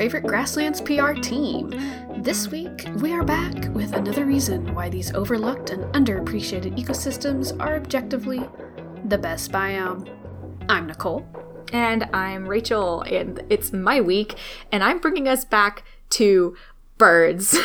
favorite Grasslands PR team. This week, we are back with another reason why these overlooked and underappreciated ecosystems are objectively the best biome. I'm Nicole. And I'm Rachel, and it's my week, and I'm bringing us back to birds.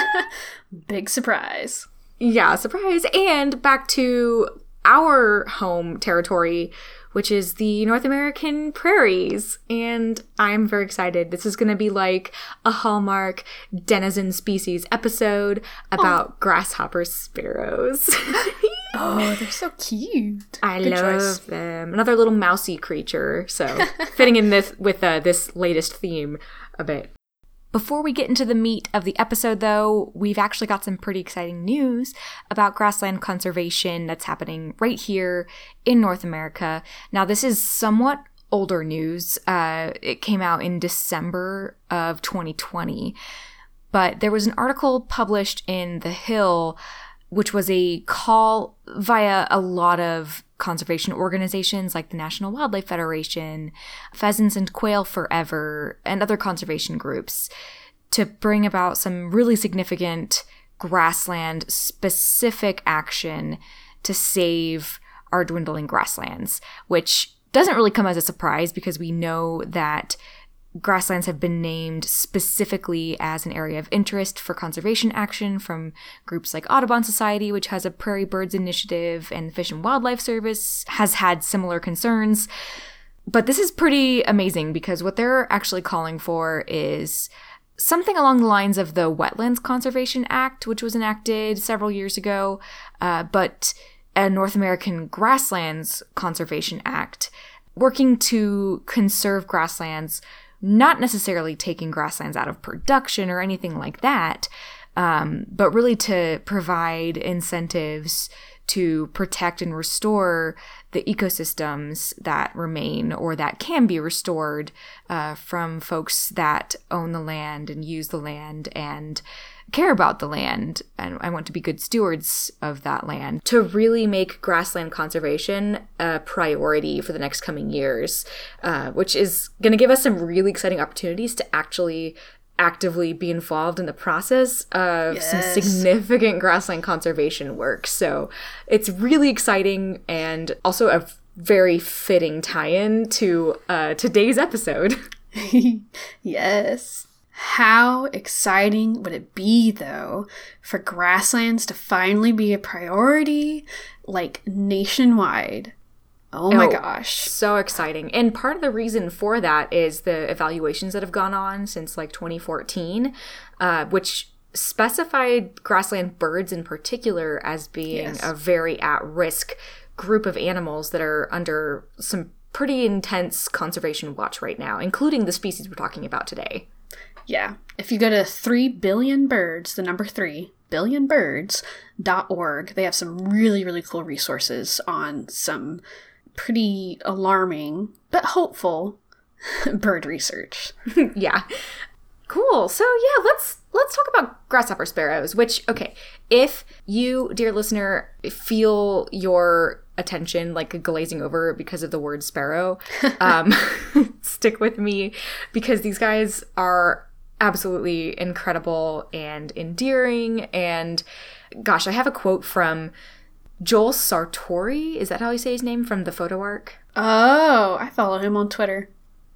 Big surprise. Yeah, surprise. And back to our home territory, which is the North American prairies. And I'm very excited. This is going to be like a Hallmark denizen species episode about oh. grasshopper sparrows. oh, they're so cute. I Good love choice. them. Another little mousy creature. So fitting in this with uh, this latest theme a bit. Before we get into the meat of the episode, though, we've actually got some pretty exciting news about grassland conservation that's happening right here in North America. Now, this is somewhat older news. Uh, it came out in December of 2020, but there was an article published in The Hill, which was a call via a lot of conservation organizations like the National Wildlife Federation, Pheasants and Quail Forever, and other conservation groups to bring about some really significant grassland specific action to save our dwindling grasslands, which doesn't really come as a surprise because we know that grasslands have been named specifically as an area of interest for conservation action from groups like Audubon Society, which has a prairie birds initiative, and the Fish and Wildlife Service has had similar concerns. But this is pretty amazing because what they're actually calling for is something along the lines of the Wetlands Conservation Act, which was enacted several years ago, uh, but a North American Grasslands Conservation Act, working to conserve grasslands not necessarily taking grasslands out of production or anything like that, um, but really to provide incentives to protect and restore the ecosystems that remain or that can be restored uh, from folks that own the land and use the land and care about the land and I want to be good stewards of that land. To really make grassland conservation a priority for the next coming years, uh, which is going to give us some really exciting opportunities to actually actively be involved in the process of yes. some significant grassland conservation work. So it's really exciting and also a very fitting tie-in to uh, today's episode. yes. How exciting would it be, though, for grasslands to finally be a priority, like nationwide? Oh my oh, gosh. So exciting. And part of the reason for that is the evaluations that have gone on since like 2014, uh, which specified grassland birds in particular as being yes. a very at risk group of animals that are under some pretty intense conservation watch right now, including the species we're talking about today. Yeah. If you go to 3 billion birds, the number 3 billion birds.org, they have some really, really cool resources on some pretty alarming but hopeful bird research. yeah. Cool. So yeah, let's let's talk about grasshopper sparrows, which okay, if you dear listener feel your attention like glazing over because of the word sparrow, um stick with me because these guys are absolutely incredible and endearing. And gosh, I have a quote from Joel Sartore. Is that how you say his name from the Photo Ark? Oh, I follow him on Twitter.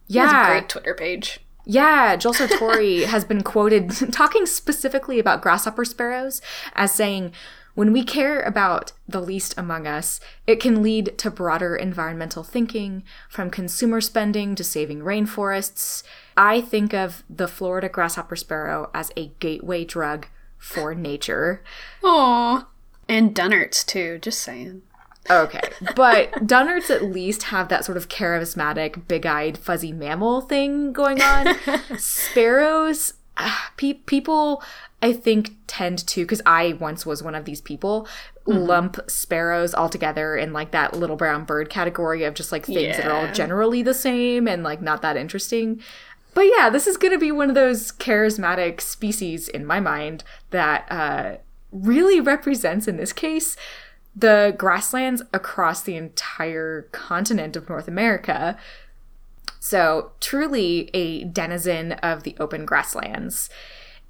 He yeah, great Twitter page. Yeah, Joel Sartore has been quoted talking specifically about grasshopper sparrows as saying, when we care about the least among us, it can lead to broader environmental thinking, from consumer spending to saving rainforests. I think of the Florida grasshopper sparrow as a gateway drug for nature. Aww. And Dunnerts, too, just saying. Okay, but Dunnerts at least have that sort of charismatic, big eyed, fuzzy mammal thing going on. Sparrows, uh, pe- people I think tend to because I once was one of these people mm-hmm. lump sparrows all together in like that little brown bird category of just like things yeah. that are all generally the same and like not that interesting. But yeah, this is going to be one of those charismatic species in my mind that uh, really represents in this case the grasslands across the entire continent of North America So, truly a denizen of the open grasslands.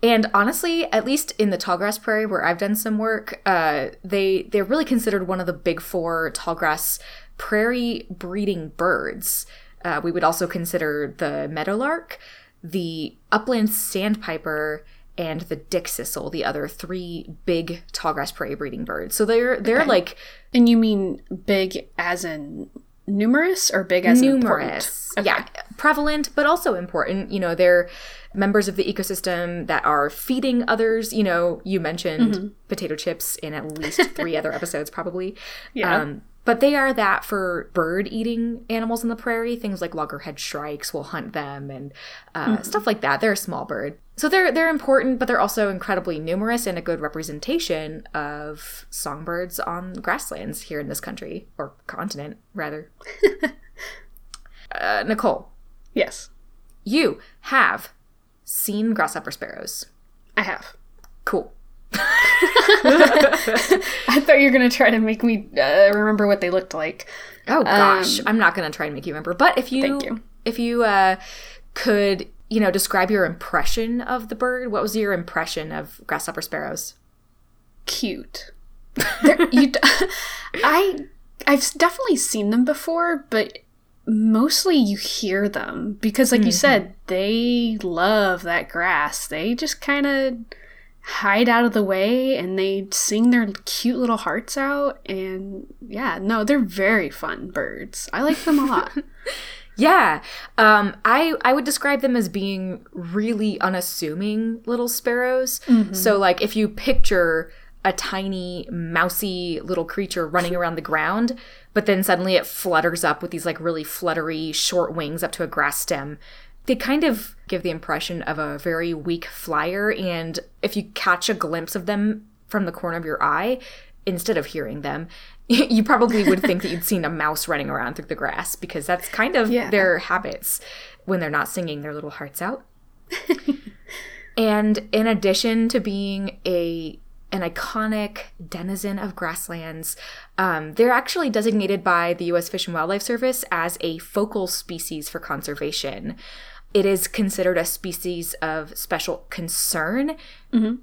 And honestly, at least in the tallgrass prairie where I've done some work, uh, they they're really considered one of the big four tallgrass prairie breeding birds. Uh, we would also consider the meadowlark, the upland sandpiper, and the dickcissel, the other three big tallgrass prairie breeding birds. So they're they're Okay. like And you mean big as in numerous or big as in numerous, important? yeah, prevalent, but also important. You know, they're members of the ecosystem that are feeding others. You know, you mentioned Mm-hmm. potato chips in at least three other episodes, probably. Yeah. Um, but they are that for bird eating animals in the prairie. Things like loggerhead shrikes will hunt them and uh, stuff like that. They're a small bird. So they're they're important, but they're also incredibly numerous and a good representation of songbirds on grasslands here in this country or continent, rather. uh, Nicole, Yes, you have seen grasshopper sparrows. I have. Cool. I thought you were going to try to make me uh, remember what they looked like. Oh gosh, I'm not gonna try and make you remember. But if you, Um, Thank you. if you uh, could, you know, describe your impression of the bird, what was your impression of grasshopper sparrows? Cute. You, I, I've definitely seen them before, but mostly you hear them because, like you hmm. said, they love that grass. They just kind of hide out of the way and they sing their cute little hearts out. And yeah, no, they're very fun birds. I like them a lot. Yeah, um, I I would describe them as being really unassuming little sparrows. So like if you picture a tiny mousy little creature running around the ground, but then suddenly it flutters up with these like really fluttery short wings up to a grass stem. They kind of give the impression of a very weak flyer, and if you catch a glimpse of them from the corner of your eye, instead of hearing them, you probably would think that you'd seen a mouse running around through the grass because that's kind of Yeah. their habits when they're not singing their little hearts out. and in addition to being a an iconic denizen of grasslands, um, they're actually designated by the U.S. Fish and Wildlife Service as a focal species for conservation. It is considered a species of special concern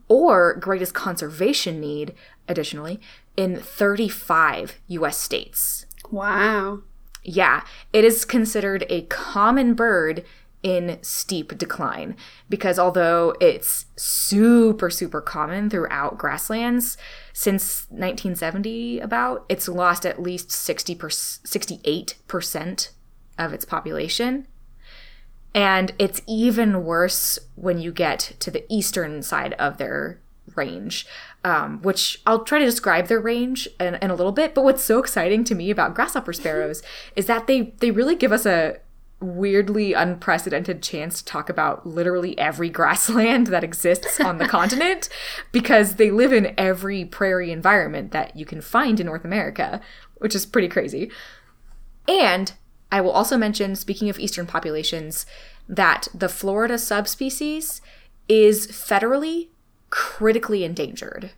or greatest conservation need, additionally, in 35 US states. wow. Yeah, it is considered a common bird in steep decline because although it's super, super common throughout grasslands, since 1970 about, it's lost at least 60 per- 68% of its population. And it's even worse when you get to the eastern side of their range, um, which I'll try to describe their range in, in a little bit. But what's so exciting to me about grasshopper sparrows is that they they really give us a weirdly unprecedented chance to talk about literally every grassland that exists on the continent because they live in every prairie environment that you can find in North America, which is pretty crazy. And I will also mention, speaking of eastern populations, that the Florida subspecies is federally critically endangered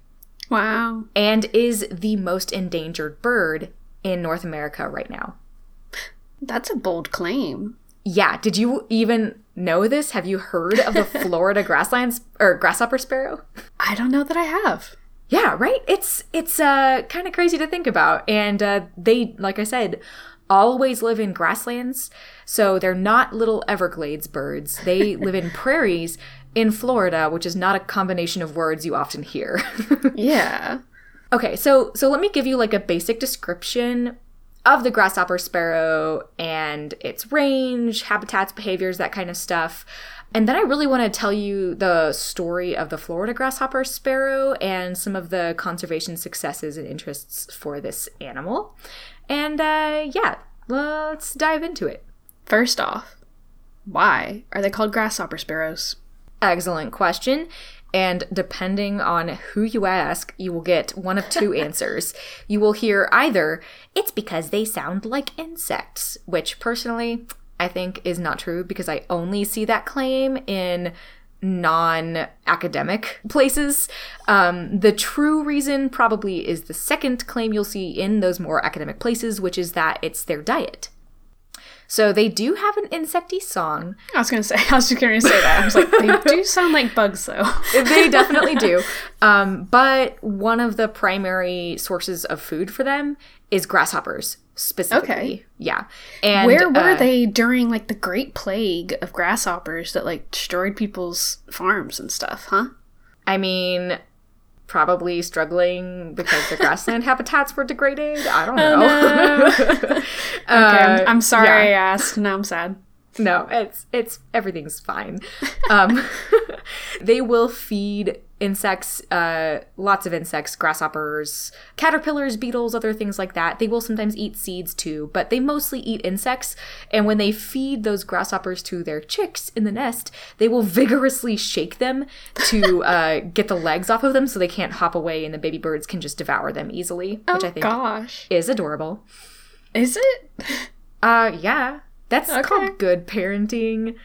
Wow. and is the most endangered bird in North America right now. That's a bold claim. Yeah, did you even know this? Have you heard of the Florida grasslands or grasshopper sparrow? I don't know that I have. Yeah, right. It's it's uh kind of crazy to think about, and uh, they, like I said, always live in grasslands. So they're not little Everglades birds. They live in prairies in Florida, which is not a combination of words you often hear. Yeah. Okay, so so let me give you like a basic description of the grasshopper sparrow and its range, habitats, behaviors, that kind of stuff. And then I really want to tell you the story of the Florida grasshopper sparrow and some of the conservation successes and interests for this animal. And uh, yeah, let's dive into it. First off, why are they called grasshopper sparrows? Excellent question. And depending on who you ask, you will get one of two answers. You will hear either, it's because they sound like insects, which personally I think is not true because I only see that claim in non academic places. Um, the true reason probably is the second claim you'll see in those more academic places, which is that it's their diet. So they do have an insecty song. I was gonna say, I was just gonna say that. I was like, they do sound like bugs, though. they definitely do. Um, but one of the primary sources of food for them is grasshoppers specifically. Okay. Yeah. And Where were uh, they during like the Great Plague of grasshoppers that like destroyed people's farms and stuff? Huh? I mean, probably struggling because the grassland habitats were degraded. I don't know. Okay, Uh, I'm, I'm sorry yeah. I asked. Now I'm sad. No, it's it's everything's fine. Um, they will feed insects, uh, lots of insects, grasshoppers, caterpillars, beetles, other things like that. They will sometimes eat seeds too, but they mostly eat insects. And when they feed those grasshoppers to their chicks in the nest, they will vigorously shake them to uh, get the legs off of them so they can't hop away and the baby birds can just devour them easily, which oh I think gosh, is adorable. is it? Uh, yeah. That's Okay. called good parenting.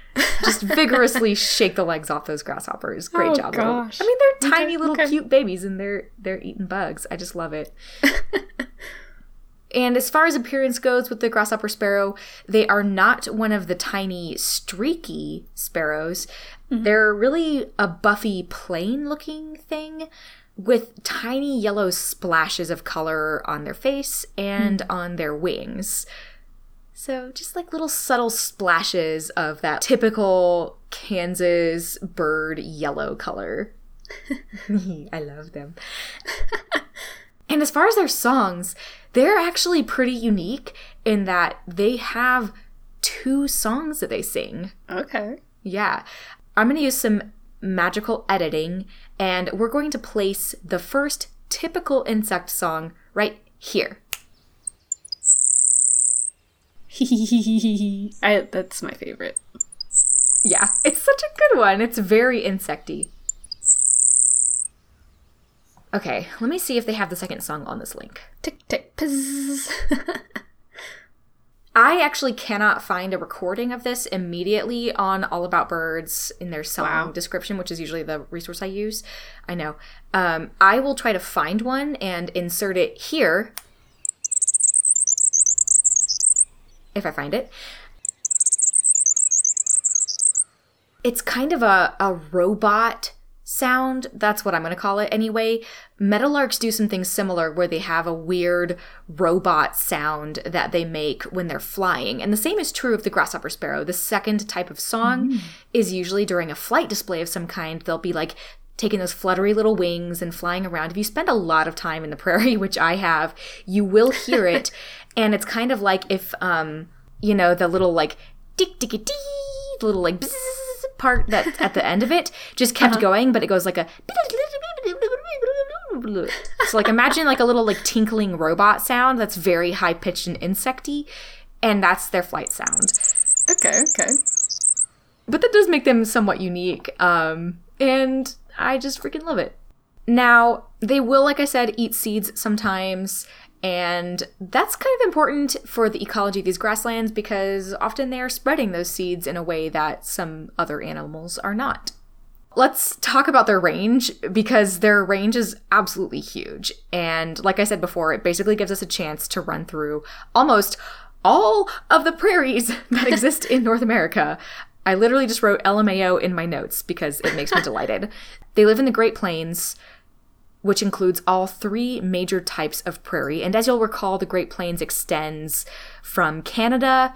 Just vigorously shake the legs off those grasshoppers. Great Oh, job. little- gosh. I mean, they're tiny little okay. cute babies and they're they're eating bugs. I just love it. and as far as appearance goes with the grasshopper sparrow, they are not one of the tiny streaky sparrows. Mm-hmm. They're really a buffy plain looking thing with tiny yellow splashes of color on their face and hmm. on their wings. So just like little subtle splashes of that typical Kansas bird yellow color. I love them. and as far as their songs, they're actually pretty unique in that they have two songs that they sing. Okay. Yeah. I'm going to use some magical editing and we're going to place the first typical insect song right here. I, that's my favorite. Yeah, it's such a good one. It's very insecty. Okay, let me see if they have the second song on this link. Tick tick pizz. I actually cannot find a recording of this immediately on All About Birds in their song Wow. description, which is usually the resource I use. I know. Um, I will try to find one and insert it here if I find it. It's kind of a, a robot sound. That's what I'm going to call it anyway. Meadowlarks do some things similar where they have a weird robot sound that they make when they're flying. And the same is true of the grasshopper sparrow. The second type of song mm. is usually during a flight display of some kind. They'll be like taking those fluttery little wings and flying around. If you spend a lot of time in the prairie, which I have, you will hear it. and it's kind of like if, um, you know, the little like tick tick the little like bzzz part that's at the end of it just kept going, but it goes like a. So like imagine like a little like tinkling robot sound that's very high pitched and insecty, and that's their flight sound. okay, okay. But that does make them somewhat unique, um, and I just freaking love it. Now they will, like I said, eat seeds sometimes. And that's kind of important for the ecology of these grasslands because often they are spreading those seeds in a way that some other animals are not. Let's talk about their range because their range is absolutely huge. And like I said before, it basically gives us a chance to run through almost all of the prairies that exist in North America. I literally just wrote LMAO in my notes because it makes me delighted. They live in the Great Plains, which includes all three major types of prairie. And as you'll recall, the Great Plains extends from Canada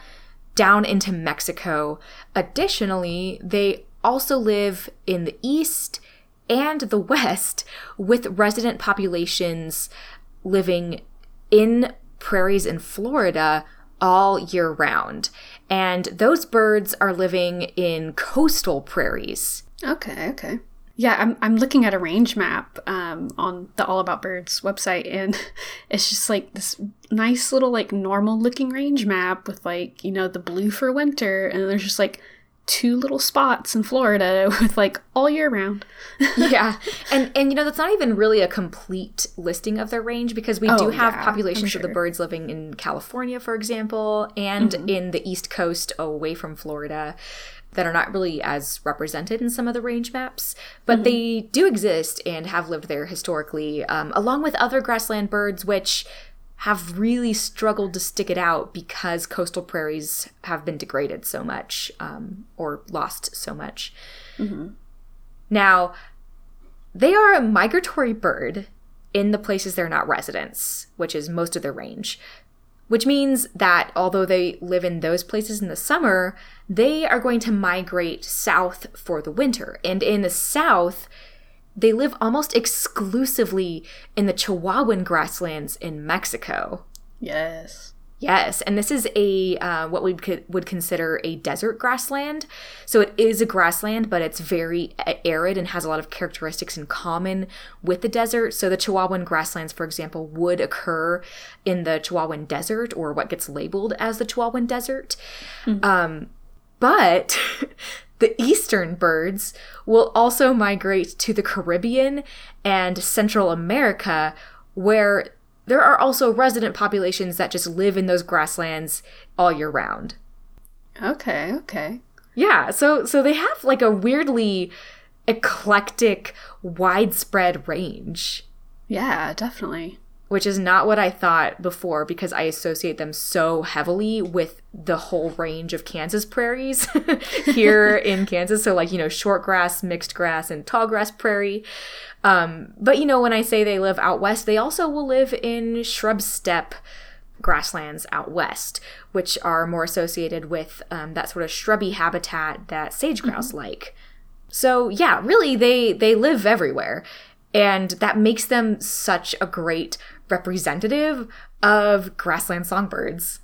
down into Mexico. Additionally, they also live in the east and the west with resident populations living in prairies in Florida all year round. And those birds are living in coastal prairies. Okay, okay. Yeah, I'm, I'm looking at a range map um, on the All About Birds website, and it's just like this nice little, like, normal looking range map with, like, you know, the blue for winter, and there's just like two little spots in Florida with, like, all year round. yeah and and you know that's not even really a complete listing of their range because we do Oh, have yeah, populations of the birds living in california for example and Mm-hmm. in the east coast away from florida that are not really as represented in some of the range maps but Mm-hmm. they do exist and have lived there historically um, along with other grassland birds which have really struggled to stick it out because coastal prairies have been degraded so much um, or lost so much. Now, they are a migratory bird in the places they're not residents, which is most of their range. Which means that although they live in those places in the summer, they are going to migrate south for the winter. And in the south, they live almost exclusively in the Chihuahuan grasslands in Mexico. Yes. Yes, and this is a uh, what we could, would consider a desert grassland. So it is a grassland, but it's very arid and has a lot of characteristics in common with the desert. So the Chihuahuan grasslands, for example, would occur in the Chihuahuan Desert, or what gets labeled as the Chihuahuan Desert. Um, but the eastern birds will also migrate to the Caribbean and Central America, where there are also resident populations that just live in those grasslands all year round. Okay, okay. Yeah, so so they have like a weirdly eclectic, widespread range, Yeah, definitely. which is not what I thought before because I associate them so heavily with the whole range of Kansas prairies here in Kansas. So like, you know, short grass, mixed grass, and tall grass prairie. Um, but you know, when I say they live out west, they also will live in shrub steppe grasslands out west, which are more associated with um, that sort of shrubby habitat that sage grouse like. So yeah, really, they they live everywhere, and that makes them such a great representative of grassland songbirds.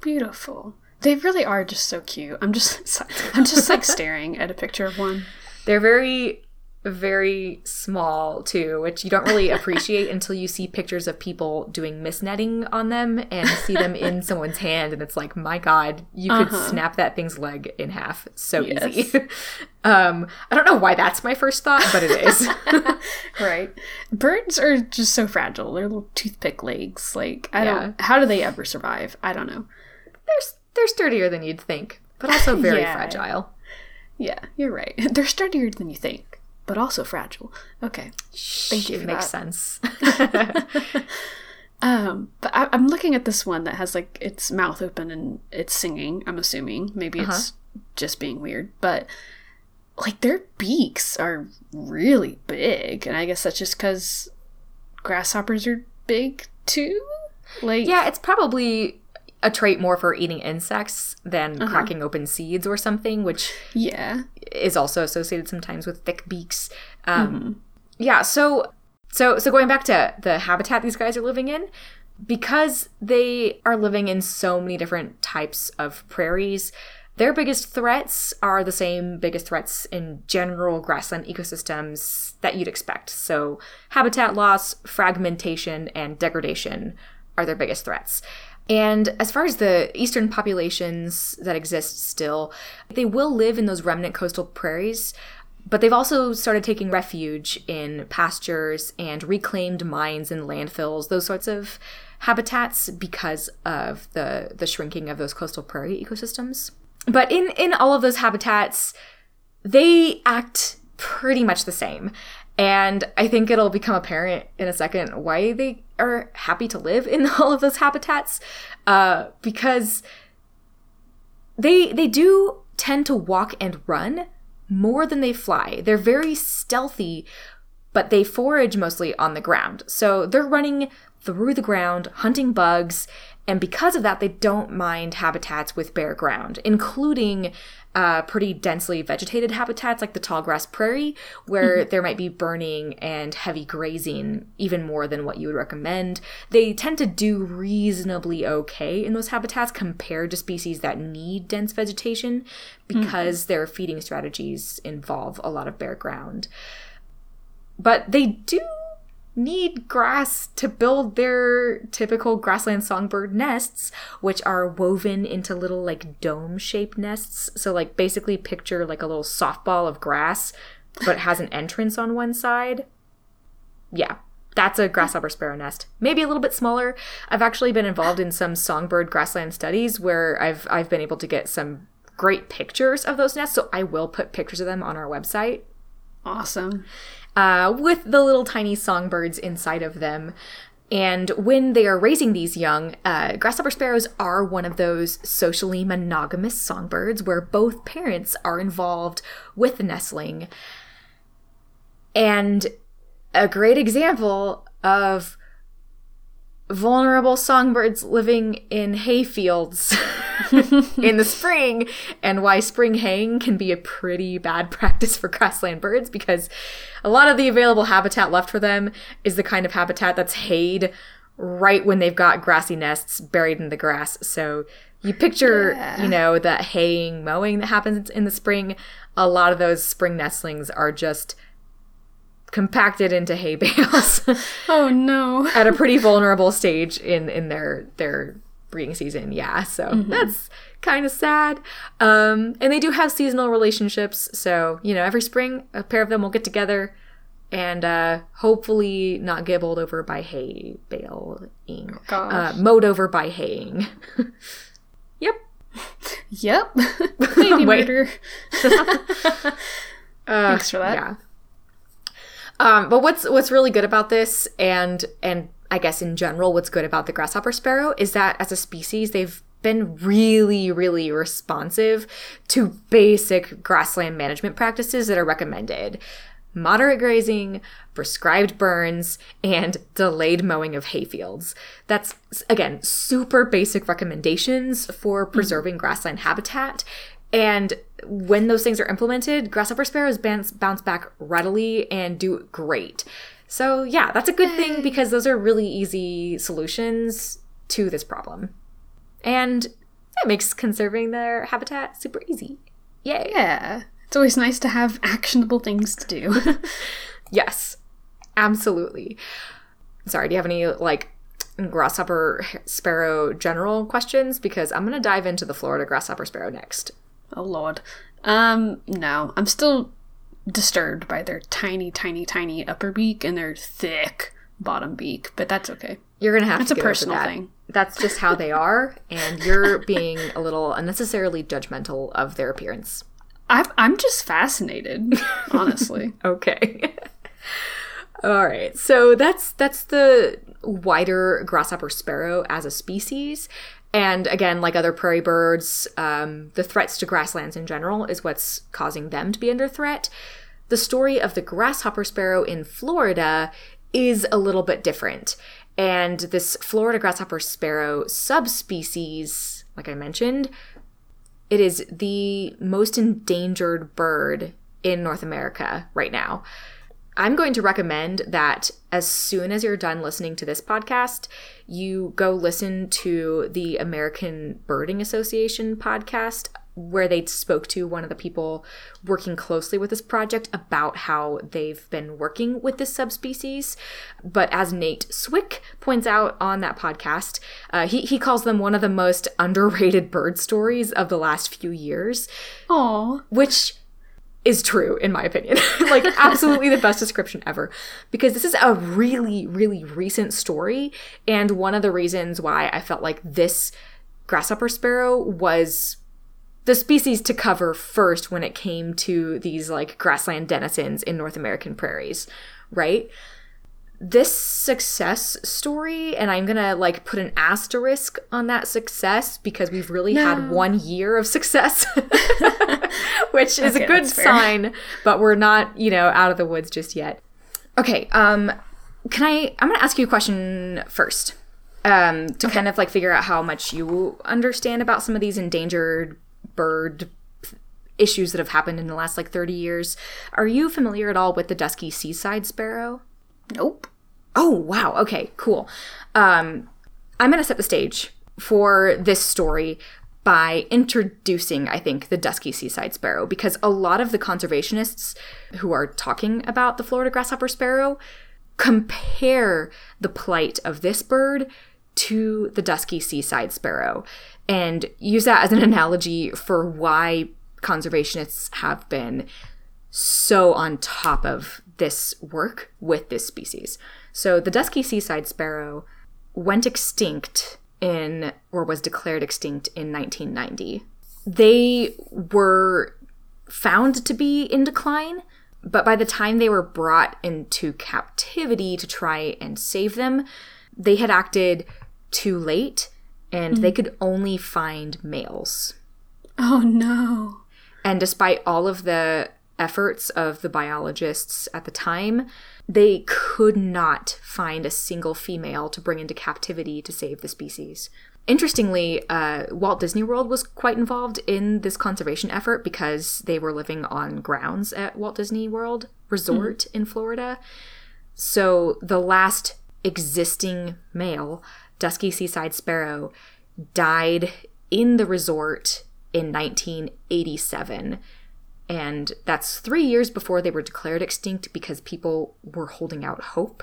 Beautiful. They really are just so cute. I'm just. I'm just like staring at a picture of one. They're very very small too, which you don't really appreciate until you see pictures of people doing mist netting on them and see them in someone's hand and it's like, my god, you could snap that thing's leg in half so easy. um, I don't know why that's my first thought, but it is. Right. Birds are just so fragile. They're little toothpick legs. Like I Yeah. don't how do they ever survive? I don't know. they're they're sturdier than you'd think, but also very Yeah. fragile. Yeah, you're right. They're sturdier than you think, but also fragile. Okay. Thank you It makes that. sense. Um, but I, I'm looking at this one that has like its mouth open and it's singing. I'm assuming maybe it's just being weird, but like their beaks are really big, and I guess that's just because grasshoppers are big too. Like yeah, it's probably a trait more for eating insects than cracking open seeds or something, which yeah, is also associated sometimes with thick beaks. Um, Yeah, so so so going back to the habitat these guys are living in, because they are living in so many different types of prairies. Their biggest threats are the same biggest threats in general grassland ecosystems that you'd expect. So, habitat loss, fragmentation, and degradation are their biggest threats. And as far as the eastern populations that exist still, they will live in those remnant coastal prairies, but they've also started taking refuge in pastures and reclaimed mines and landfills, those sorts of habitats because of the the shrinking of those coastal prairie ecosystems. But in in all of those habitats, they act pretty much the same. And I think it'll become apparent in a second why they are happy to live in all of those habitats, uh, because they they do tend to walk and run more than they fly. They're very stealthy, but they forage mostly on the ground. So they're running through the ground, hunting bugs, and because of that, they don't mind habitats with bare ground, including uh, pretty densely vegetated habitats like the tall grass prairie, where there might be burning and heavy grazing even more than what you would recommend. They tend to do reasonably okay in those habitats compared to species that need dense vegetation because their feeding strategies involve a lot of bare ground. But they do need grass to build their typical grassland songbird nests, which are woven into little like dome shaped nests. So, like, basically picture like a little softball of grass, but has an entrance on one side. Yeah. That's a grasshopper sparrow nest. Maybe a little bit smaller. I've actually been involved in some songbird grassland studies where I've I've been able to get some great pictures of those nests. So I will put pictures of them on our website awesome. Uh, with the little tiny songbirds inside of them. And when they are raising these young, uh, grasshopper sparrows are one of those socially monogamous songbirds where both parents are involved with the nestling. And a great example of vulnerable songbirds living in hayfields in the spring. And why spring haying can be a pretty bad practice for grassland birds because a lot of the available habitat left for them is the kind of habitat that's hayed right when they've got grassy nests buried in the grass. So you picture Yeah. you know that haying mowing that happens in the spring. A lot of those spring nestlings are just compacted into hay bales Oh no. at a pretty vulnerable stage in in their their breeding season. Yeah, so that's kind of sad. Um, and they do have seasonal relationships, so you know every spring a pair of them will get together and uh, hopefully not get bowled over by hay baling, uh, Gosh. mowed over by haying. yep. Yep. Baby Wait. murder. Uh, Thanks for that. Yeah. Um, but what's what's really good about this, and and I guess in general, what's good about the grasshopper sparrow is that as a species, they've been really, really responsive to basic grassland management practices that are recommended. Moderate grazing, prescribed burns, and delayed mowing of hayfields. That's, again, super basic recommendations for preserving grassland habitat. And when those things are implemented, grasshopper sparrows bounce, bounce back readily and do great. So, yeah, that's a good thing because those are really easy solutions to this problem. And it makes conserving their habitat super easy. Yay. Yeah. It's always nice to have actionable things to do. Yes, absolutely. Sorry, do you have any like grasshopper sparrow general questions? Because I'm going to dive into the Florida grasshopper sparrow next. Oh lord. Um, no. I'm still disturbed by their tiny, tiny, tiny upper beak and their thick bottom beak, but that's okay. You're going to have That's to a get over personal that. thing. That's just how they are, and you're being a little unnecessarily judgmental of their appearance. I'm, I'm just fascinated, honestly. Okay. All right. So that's that's the wider grasshopper sparrow as a species. And again, like other prairie birds, um, the threats to grasslands in general is what's causing them to be under threat. The story of the grasshopper sparrow in Florida is a little bit different. And this Florida grasshopper sparrow subspecies, like I mentioned, it is the most endangered bird in North America right now. I'm going to recommend that as soon as you're done listening to this podcast, you go listen to the American Birding Association podcast, where they spoke to one of the people working closely with this project about how they've been working with this subspecies. But as Nate Swick points out on that podcast, uh, he, he calls them one of the most underrated bird stories of the last few years Aw. which is true in my opinion. like absolutely the best description ever because this is a really really recent story and one of the reasons why I felt like this grasshopper sparrow was the species to cover first when it came to these like grassland denizens in North American prairies, right? This success story, and I'm gonna like put an asterisk on that success because we've really had one year of success, which is Okay, a good sign, but we're not, you know, out of the woods just yet. Okay, um, can I? I'm gonna ask you a question first, um, to kind of like figure out how much you understand about some of these endangered bird issues that have happened in the last like 30 years. Are you familiar at all with the dusky seaside sparrow? Nope. Oh, wow. Okay, cool. Um, I'm going to set the stage for this story by introducing, I think, the dusky seaside sparrow because a lot of the conservationists who are talking about the Florida grasshopper sparrow compare the plight of this bird to the dusky seaside sparrow and use that as an analogy for why conservationists have been so on top of this work with this species. So the dusky seaside sparrow went extinct in or was declared extinct in 1990. They were found to be in decline, but by the time they were brought into captivity to try and save them, they had acted too late and they mm. could only find males. Oh no. And despite all of the efforts of the biologists at the time, they could not find a single female to bring into captivity to save the species. Interestingly, uh, Walt Disney World was quite involved in this conservation effort because they were living on grounds at Walt Disney World Resort in Florida. So the last existing male, Dusky Seaside Sparrow, died in the resort in 1987. And that's three years before they were declared extinct because people were holding out hope.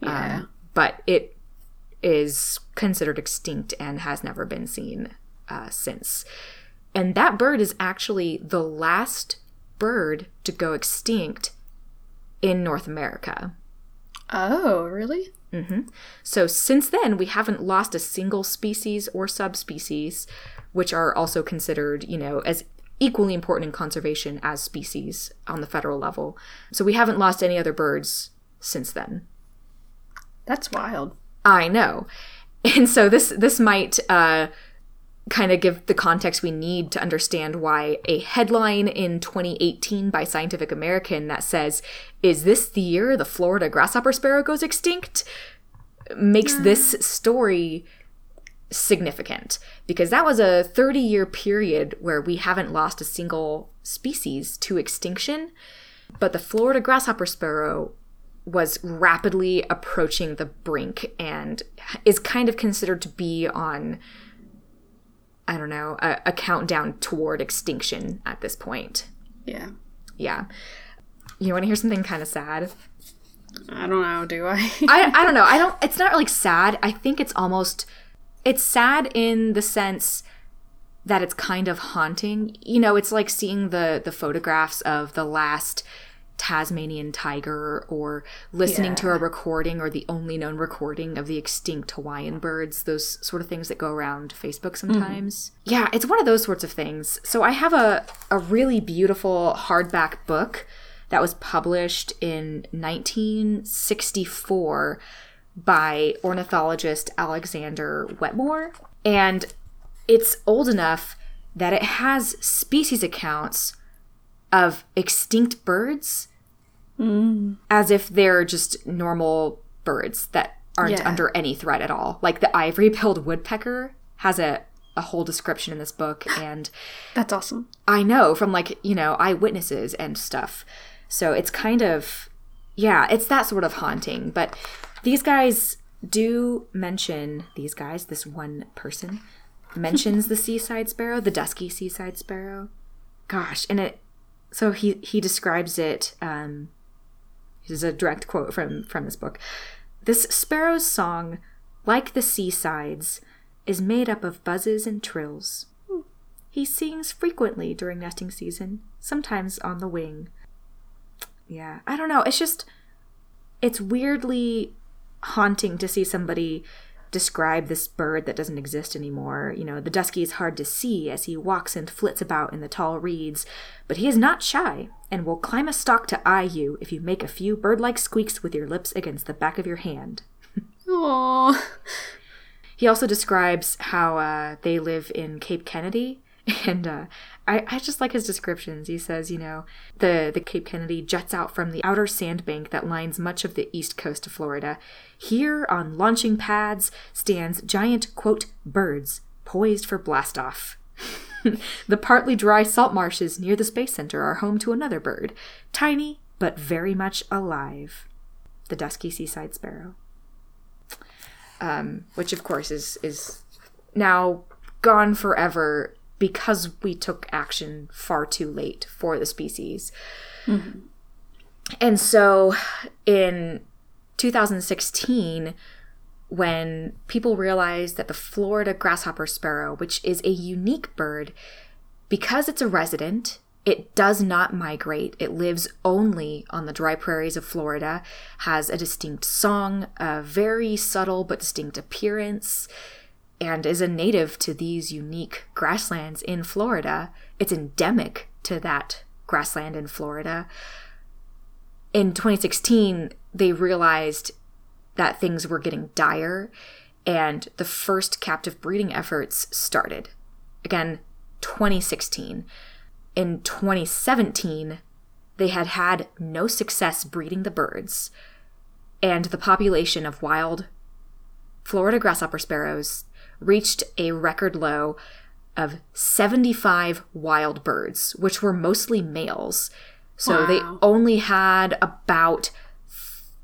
Yeah. Um, but it is considered extinct and has never been seen uh, since. And that bird is actually the last bird to go extinct in North America. Oh, really? So since then, we haven't lost a single species or subspecies, which are also considered, you know, as equally important in conservation as species on the federal level. So we haven't lost any other birds since then. That's wild. I know. And so this this might uh, kind of give the context we need to understand why a headline in 2018 by Scientific American that says, "Is this the year the Florida grasshopper sparrow goes extinct?" makes this story significant because that was a 30 year period where we haven't lost a single species to extinction. But the Florida grasshopper sparrow was rapidly approaching the brink and is kind of considered to be on, I don't know, a, a countdown toward extinction at this point. Yeah. Yeah. You want to hear something kind of sad? I don't know, do I? I, I don't know. I don't. It's not like sad. I think it's almost. It's sad in the sense that it's kind of haunting. You know, it's like seeing the the photographs of the last Tasmanian tiger, or listening to a recording or the only known recording of the extinct Hawaiian birds. Those sort of things that go around Facebook mm. sometimes. Yeah, it's one of those sorts of things. So I have a a really beautiful hardback book that was published in 1964 by ornithologist Alexander Wetmore. And it's old enough that it has species accounts of extinct birds mm. as if they're just normal birds that aren't Yeah. under any threat at all. Like the ivory billed woodpecker has a, a whole description in this book. And That's awesome. I know from like, you know, eyewitnesses and stuff. So it's kind of, yeah, it's that sort of haunting. But these guys do mention, these guys, this one person mentions the seaside sparrow, the dusky seaside sparrow. Gosh, and it, so he, he describes it, um, this is a direct quote from, from this book. This sparrow's song, like the seasides, is made up of buzzes and trills. He sings frequently during nesting season, sometimes on the wing. Yeah, I don't know. It's just, it's weirdly haunting to see somebody describe this bird that doesn't exist anymore. You know, the dusky is hard to see as he walks and flits about in the tall reeds, but he is not shy and will climb a stalk to eye you if you make a few bird like squeaks with your lips against the back of your hand. Oh, He also describes how uh, they live in Cape Kennedy, and uh, I, I just like his descriptions. He says, you know, the the Cape Kennedy juts out from the outer sandbank that lines much of the east coast of Florida. Here, on launching pads, stands giant quote birds poised for blastoff. the partly dry salt marshes near the space center are home to another bird, tiny but very much alive, the dusky seaside sparrow um, which of course is is now gone forever because we took action far too late for the species. And so in 2016, when people realized that the Florida grasshopper sparrow, which is a unique bird, because it's a resident, it does not migrate. It lives only on the dry prairies of Florida, has a distinct song, a very subtle but distinct appearance, and is a native to these unique grasslands in Florida. It's endemic to that grassland in Florida. In 2016, they realized that things were getting dire and the first captive breeding efforts started. Again, 2016. In 2017, they had had no success breeding the birds, and the population of wild Florida grasshopper sparrows reached a record low of 75 wild birds, which were mostly males. So Wow. they only had about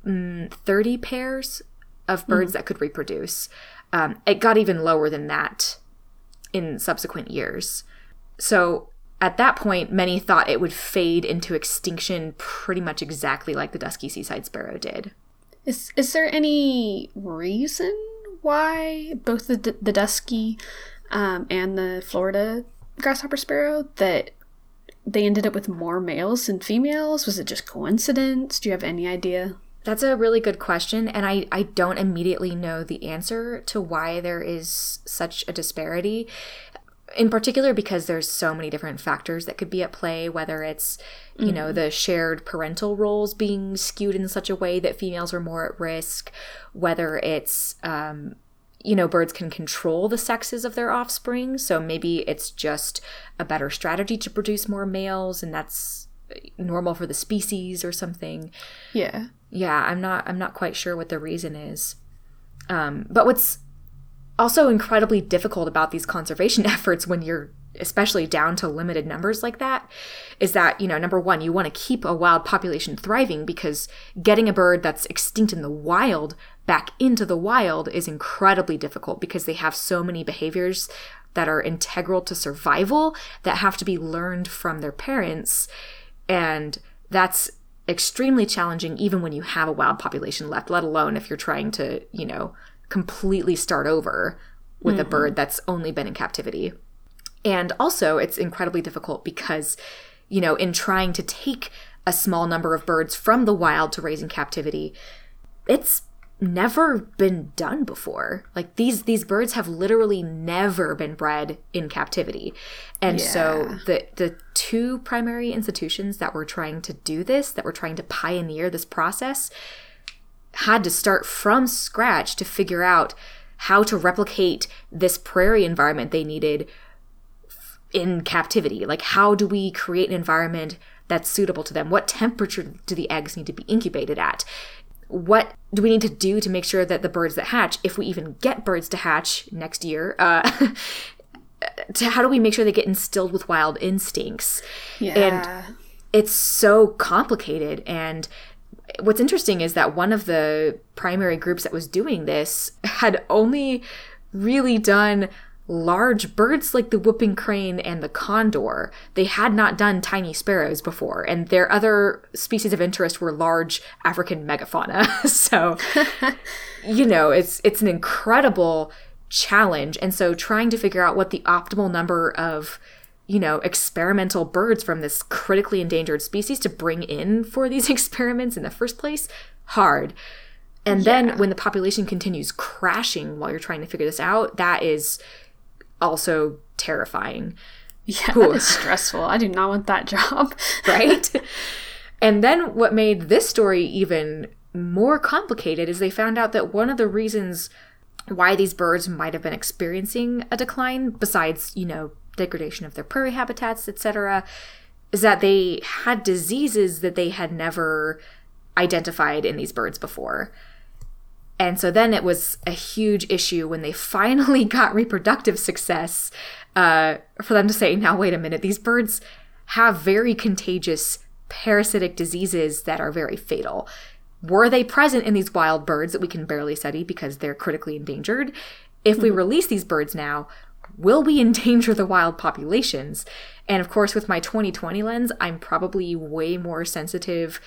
mm, 30 pairs of birds that could reproduce. Um, it got even lower than that in subsequent years. So at that point, many thought it would fade into extinction pretty much exactly like the dusky seaside sparrow did. Is is there any reason why both the the dusky um, and the Florida grasshopper sparrow that they ended up with more males than females? Was it just coincidence? Do you have any idea? That's a really good question, and I, I don't immediately know the answer to why there is such a disparity. In particular, because there's so many different factors that could be at play, whether it's, you know, the shared parental roles being skewed in such a way that females are more at risk, whether it's, um, you know, birds can control the sexes of their offspring. So maybe it's just a better strategy to produce more males, and that's normal for the species or something Yeah. yeah i'm not i'm not quite sure what the reason is um, but what's also incredibly difficult about these conservation efforts when you're especially down to limited numbers like that is that you know number one you want to keep a wild population thriving because getting a bird that's extinct in the wild back into the wild is incredibly difficult because they have so many behaviors that are integral to survival that have to be learned from their parents. And that's extremely challenging even when you have a wild population left, let alone if you're trying to, you know, completely start over with a mm-hmm. bird that's only been in captivity. And also, it's incredibly difficult because, you know, in trying to take a small number of birds from the wild to raise in captivity, it's never been done before. Like these these birds have literally never been bred in captivity. And so the the two primary institutions that were trying to do this, that were trying to pioneer this process, had to start from scratch to figure out how to replicate this prairie environment they needed in captivity. Like, how do we create an environment that's suitable to them? What temperature do the eggs need to be incubated at? What do we need to do to make sure that the birds that hatch, if we even get birds to hatch next year, uh, to how do we make sure they get instilled with wild instincts? Yeah. it's so complicated and what's interesting is that one of the primary groups that was doing this had only really done large birds like the whooping crane and the condor. They had not done tiny sparrows before and their other species of interest were large african megafauna. So you know it's it's an incredible challenge and so trying to figure out what the optimal number of you know experimental birds from this critically endangered species to bring in for these experiments in the first place hard and then when the population continues crashing while you're trying to figure this out that is also terrifying Yeah, that is stressful. I do not want that job. right? and then what made this story even more complicated is they found out that one of the reasons why these birds might have been experiencing a decline, besides, you know, degradation of their prairie habitats, etc., is that they had diseases that they had never identified in these birds before. And so then it was a huge issue when they finally got reproductive success uh, for them to say, now, wait a minute, these birds have very contagious parasitic diseases that are very fatal. Were they present in these wild birds that we can barely study because they're critically endangered? If we release these birds now, will we endanger the wild populations? And of course, with my 2020 lens, I'm probably way more sensitive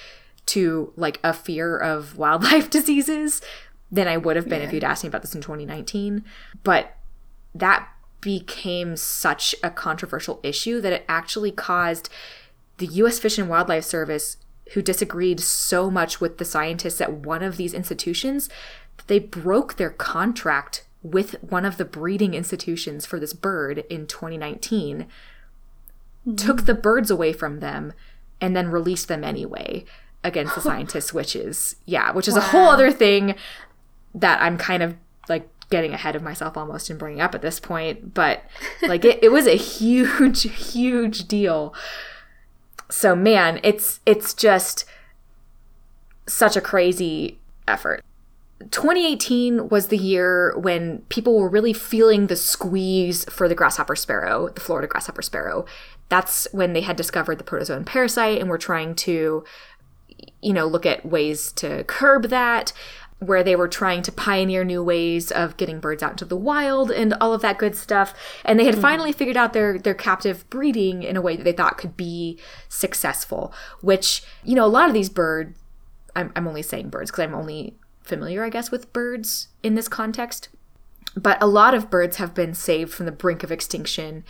to like a fear of wildlife diseases than I would have been if you'd asked me about this in 2019. But that became such a controversial issue that it actually caused the US Fish and Wildlife Service, who disagreed so much with the scientists at one of these institutions, that they broke their contract with one of the breeding institutions for this bird in 2019, mm-hmm. took the birds away from them, and then released them anyway against the scientists' which is, Yeah, which is a whole other thing that I'm kind of like getting ahead of myself almost and bringing up at this point, but like it, it was a huge, huge deal. So man, it's it's just such a crazy effort. 2018 was the year when people were really feeling the squeeze for the grasshopper sparrow, the Florida grasshopper sparrow. That's when they had discovered the protozoan parasite and were trying to, you know, look at ways to curb that, where they were trying to pioneer new ways of getting birds out into the wild and all of that good stuff. And they had mm. finally figured out their, their captive breeding in a way that they thought could be successful, which, you know, a lot of these birds, I'm, I'm only saying birds because I'm only familiar, I guess, with birds in this context. But a lot of birds have been saved from the brink of extinction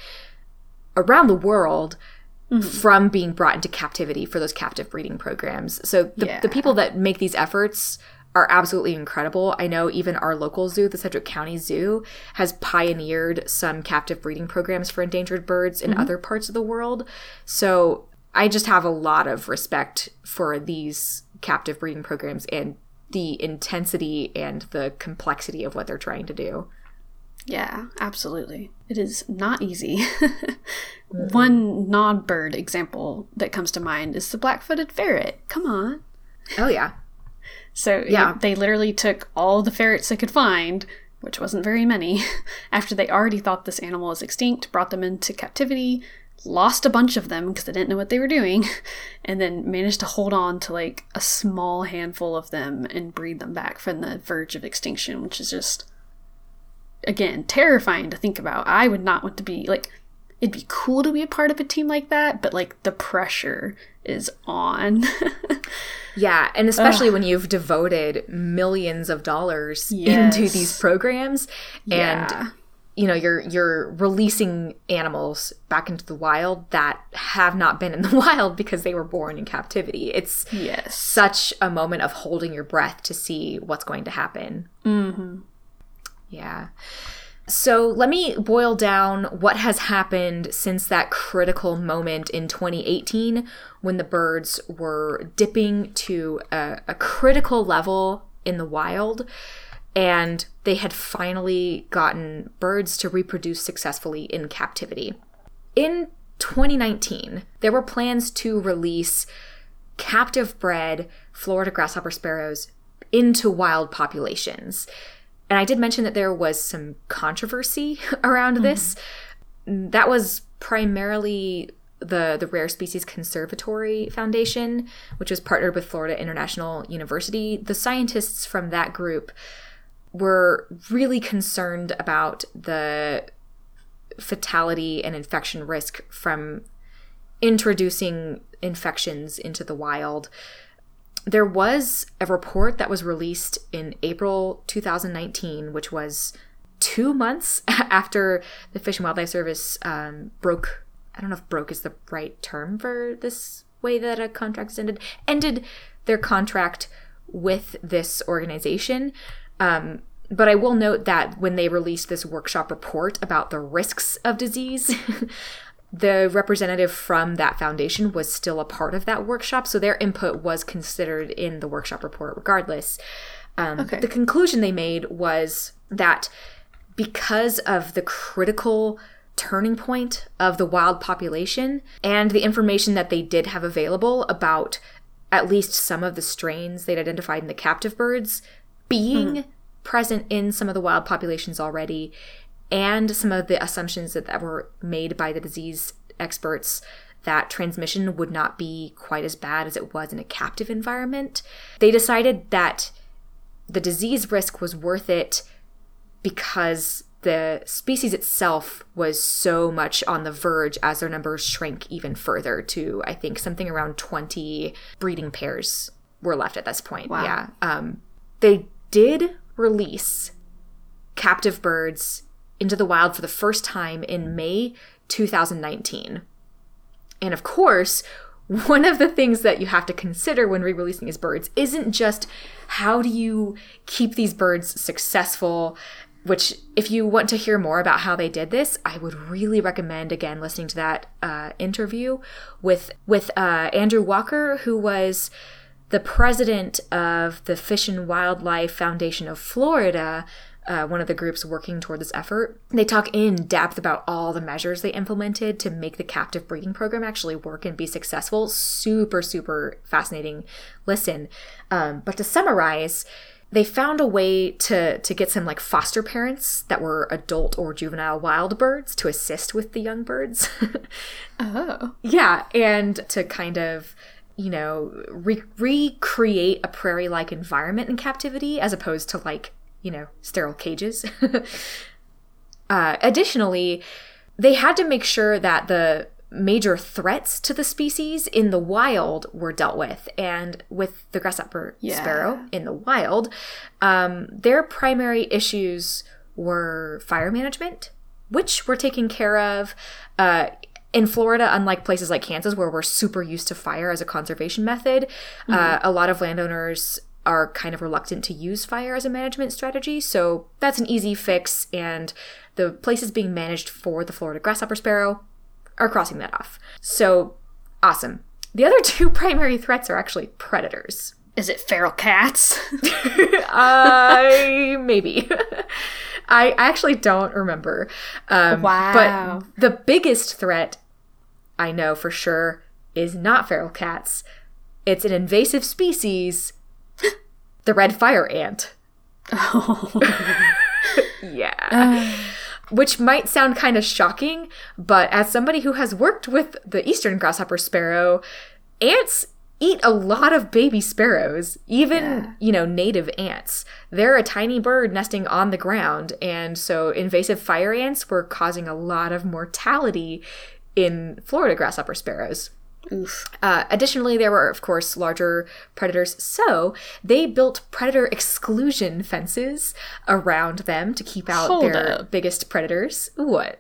around the world mm-hmm. from being brought into captivity for those captive breeding programs. So the, yeah. the people that make these efforts are absolutely incredible. I know even our local zoo, the Sedgwick County Zoo, has pioneered some captive breeding programs for endangered birds in mm-hmm. other parts of the world. So I just have a lot of respect for these captive breeding programs and the intensity and the complexity of what they're trying to do. Yeah, absolutely. It is not easy. mm-hmm. One non bird example that comes to mind is the black footed ferret. Come on. Oh, yeah. So, yeah, they literally took all the ferrets they could find, which wasn't very many, after they already thought this animal was extinct, brought them into captivity, lost a bunch of them because they didn't know what they were doing, and then managed to hold on to like a small handful of them and breed them back from the verge of extinction, which is just, again, terrifying to think about. I would not want to be like, it'd be cool to be a part of a team like that, but like the pressure is on. yeah, and especially Ugh. when you've devoted millions of dollars yes. into these programs and yeah you know you're you're releasing animals back into the wild that have not been in the wild because they were born in captivity. It's yes. such a moment of holding your breath to see what's going to happen. Mm-hmm. yeah. So let me boil down what has happened since that critical moment in 2018 when the birds were dipping to a, a critical level in the wild and they had finally gotten birds to reproduce successfully in captivity. In 2019, there were plans to release captive bred Florida grasshopper sparrows into wild populations. And I did mention that there was some controversy around mm-hmm. this. That was primarily the the Rare Species Conservatory Foundation, which was partnered with Florida International University. The scientists from that group were really concerned about the fatality and infection risk from introducing infections into the wild. There was a report that was released in April 2019, which was two months after the Fish and Wildlife Service um, broke. I don't know if broke is the right term for this way that a contract ended. Ended their contract with this organization. Um, but I will note that when they released this workshop report about the risks of disease, the representative from that foundation was still a part of that workshop, so their input was considered in the workshop report regardless. Um, okay. The conclusion they made was that because of the critical turning point of the wild population and the information that they did have available about at least some of the strains they'd identified in the captive birds being mm present in some of the wild populations already, and some of the assumptions that, that were made by the disease experts that transmission would not be quite as bad as it was in a captive environment. They decided that the disease risk was worth it because the species itself was so much on the verge as their numbers shrank even further to I think something around 20 breeding pairs were left at this point. Wow. Yeah. Um, they did release captive birds into the wild for the first time in May 2019. And of course, one of the things that you have to consider when re releasing these birds isn't just how do you keep these birds successful, which, if you want to hear more about how they did this, I would really recommend again listening to that uh, interview with with uh, Andrew Walker, who was the president of the Fish and Wildlife Foundation of Florida, uh, one of the groups working toward this effort, they talk in depth about all the measures they implemented to make the captive breeding program actually work and be successful. Super, super fascinating listen. Um, but to summarize, they found a way to to get some like foster parents that were adult or juvenile wild birds to assist with the young birds. Oh. yeah, and to kind of you know re- recreate a prairie-like environment in captivity as opposed to like you know sterile cages. uh, additionally, they had to make sure that the major threats to the species in the wild were dealt with. And with the grasshopper Yeah. sparrow in the wild, um, their primary issues were fire management, which were taken care of. Uh, in Florida, unlike places like Kansas, where we're super used to fire as a conservation method, uh, a lot of landowners are kind of reluctant to use fire as a management strategy. So that's an easy fix. And the places being managed for the Florida grasshopper sparrow are crossing that off. So awesome. The other two primary threats are actually predators. Is it feral cats? I maybe. I actually don't remember. Um, Wow. But the biggest threat I know for sure is not feral cats. It's an invasive species, the red fire ant. Oh. yeah. Which might sound kind of shocking, but as somebody who has worked with the eastern grasshopper sparrow, ants eat a lot of baby sparrows, even, Yeah. you know, native ants. They're a tiny bird nesting on the ground, and so invasive fire ants were causing a lot of mortality in Florida grasshopper sparrows. Oof. Uh, additionally, there were, of course, larger predators, so they built predator exclusion fences around them to keep out Hold their up. biggest predators. What?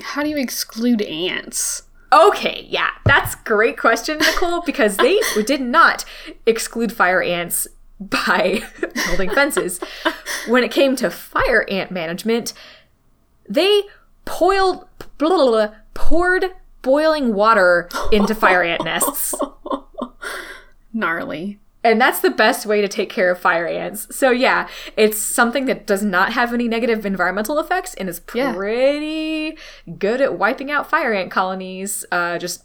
How do you exclude ants? Okay, yeah, that's a great question, Nicole, because they did not exclude fire ants by building fences. When it came to fire ant management, they poiled, blah, blah, blah, poured boiling water into fire ant nests. Gnarly. And that's the best way to take care of fire ants. So yeah, it's something that does not have any negative environmental effects and is Yeah. pretty good at wiping out fire ant colonies. Uh, just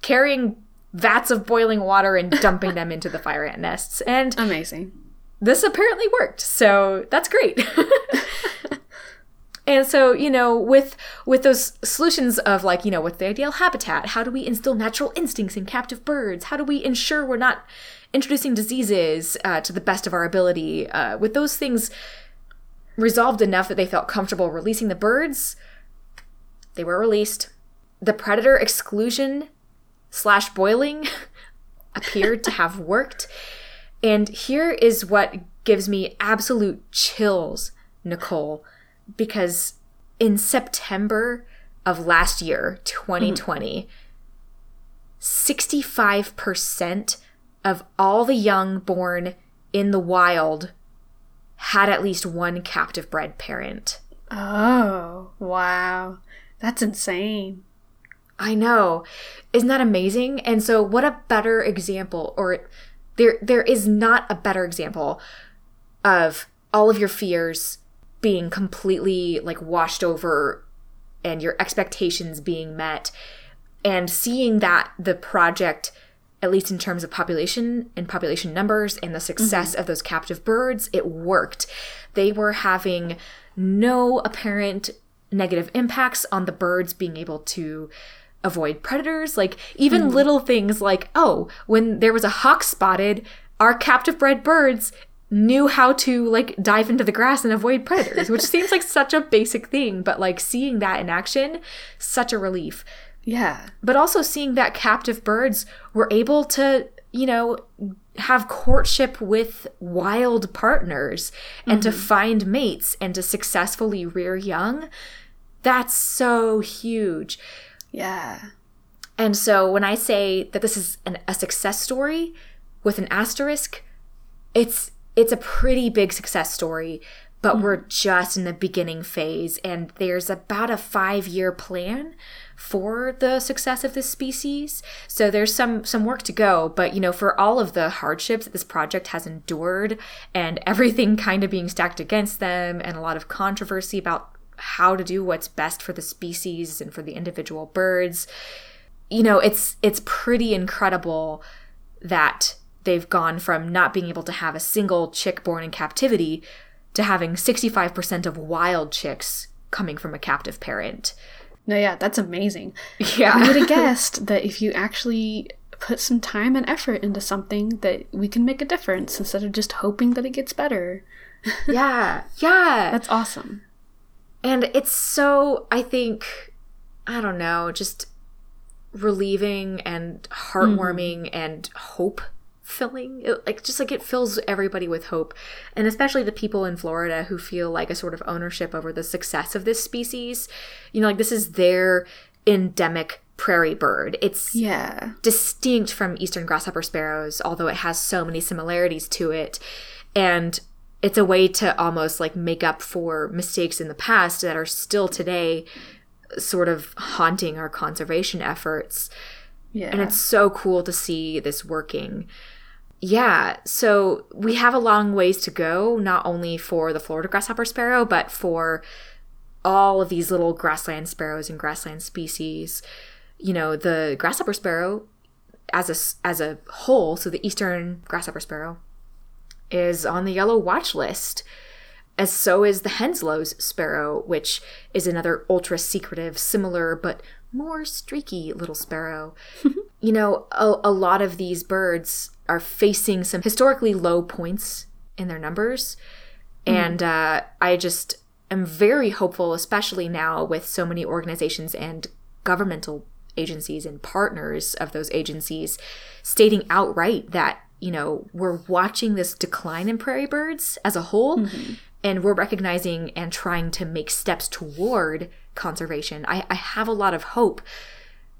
carrying vats of boiling water and dumping them into the fire ant nests. And Amazing. this apparently worked so that's great and so you know with with those solutions of like you know what's the ideal habitat how do we instill natural instincts in captive birds how do we ensure we're not introducing diseases uh, to the best of our ability uh, with those things resolved enough that they felt comfortable releasing the birds they were released. The predator exclusion slash boiling appeared to have worked. And here is what gives me absolute chills, Nicole, because in September of last year, 2020, 65% of all the young born in the wild had at least one captive bred parent. Oh, wow. That's insane. I know. Isn't that amazing? And so what a better example or there there is not a better example of all of your fears being completely like washed over and your expectations being met and seeing that the project at least in terms of population and population numbers and the mm-hmm. success of those captive birds it worked. They were having no apparent negative impacts on the birds being able to avoid predators. Like even mm-hmm. little things like oh when there was a hawk spotted our captive bred birds knew how to like dive into the grass and avoid predators which seems like such a basic thing but like seeing that in action such a relief Yeah. but also seeing that captive birds were able to, you know, have courtship with wild partners and to mm-hmm. find mates and to successfully rear young. That's so huge. Yeah. And so when I say that this is an, a success story with an asterisk, it's it's a pretty big success story, but mm. we're just in the beginning phase and there's about a 5-year plan for the success of this species. So there's some some work to go, but you know, for all of the hardships that this project has endured and everything kind of being stacked against them and a lot of controversy about how to do what's best for the species and for the individual birds, you know, it's it's pretty incredible that they've gone from not being able to have a single chick born in captivity to having 65% of wild chicks coming from a captive parent. No, yeah, that's amazing. Yeah. I would have guessed that if you actually put some time and effort into something that we can make a difference instead of just hoping that it gets better. yeah. Yeah. That's awesome. And it's so, I think, I don't know, just relieving and heartwarming mm-hmm. and hope filling it, like just like it fills everybody with hope. And especially the people in florida who feel like a sort of ownership over the success of this species. You know like this is their endemic prairie bird. It's yeah. distinct from eastern grasshopper sparrows although it has so many similarities to it. And it's a way to almost like make up for mistakes in the past that are still today sort of haunting our conservation efforts yeah. And it's so cool to see this working yeah, so we have a long ways to go, not only for the Florida grasshopper sparrow, but for all of these little grassland sparrows and grassland species. You know, the grasshopper sparrow as a as a whole, so the eastern grasshopper sparrow is on the yellow watch list. As so is the Henslow's sparrow, which is another ultra secretive, similar but more streaky little sparrow. you know, a, a lot of these birds are facing some historically low points in their numbers. Mm. And uh, I just am very hopeful, especially now with so many organizations and governmental agencies and partners of those agencies stating outright that, you know, we're watching this decline in prairie birds as a whole. Mm-hmm. And we're recognizing and trying to make steps toward conservation. I, I have a lot of hope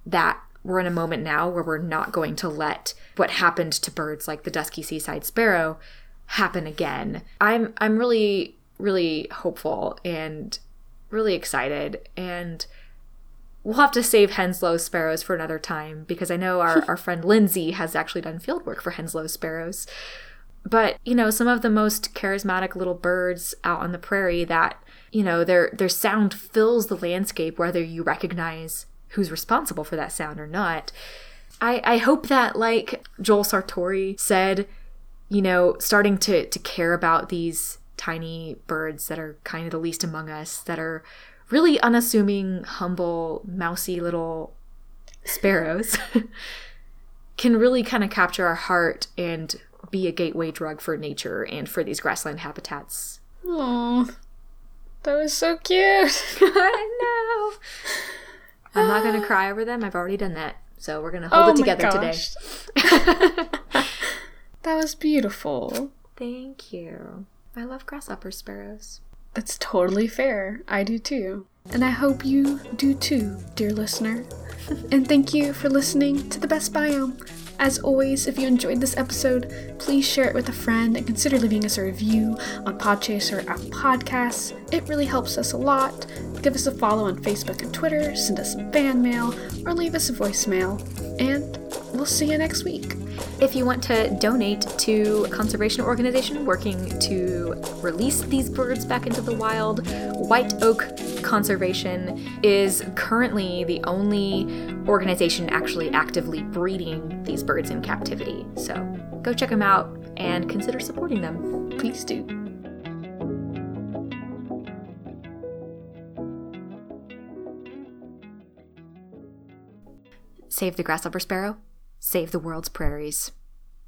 that we're in a moment now where we're not going to let what happened to birds like the dusky seaside sparrow happen again. I'm I'm really really hopeful and really excited and we'll have to save Henslow sparrows for another time because I know our, our friend Lindsay has actually done field work for Henslow sparrows. But, you know, some of the most charismatic little birds out on the prairie that, you know, their their sound fills the landscape whether you recognize who's responsible for that sound or not. I, I hope that, like Joel Sartore said, you know, starting to, to care about these tiny birds that are kind of the least among us, that are really unassuming, humble, mousy little sparrows, can really kind of capture our heart and be a gateway drug for nature and for these grassland habitats. Oh, that was so cute. I know. I'm not going to cry over them. I've already done that. So we're going to hold oh it together today. that was beautiful. Thank you. I love grasshopper sparrows. That's totally fair. I do too. And I hope you do too, dear listener. and thank you for listening to The Best Biome. As always, if you enjoyed this episode, please share it with a friend and consider leaving us a review on Podchaser or Apple Podcasts. It really helps us a lot. Give us a follow on Facebook and Twitter, send us some fan mail, or leave us a voicemail. And we'll see you next week. If you want to donate to a conservation organization working to release these birds back into the wild, White Oak Conservation is currently the only organization actually actively breeding these birds in captivity. So go check them out and consider supporting them. Please do. Save the grasshopper sparrow, save the world's prairies.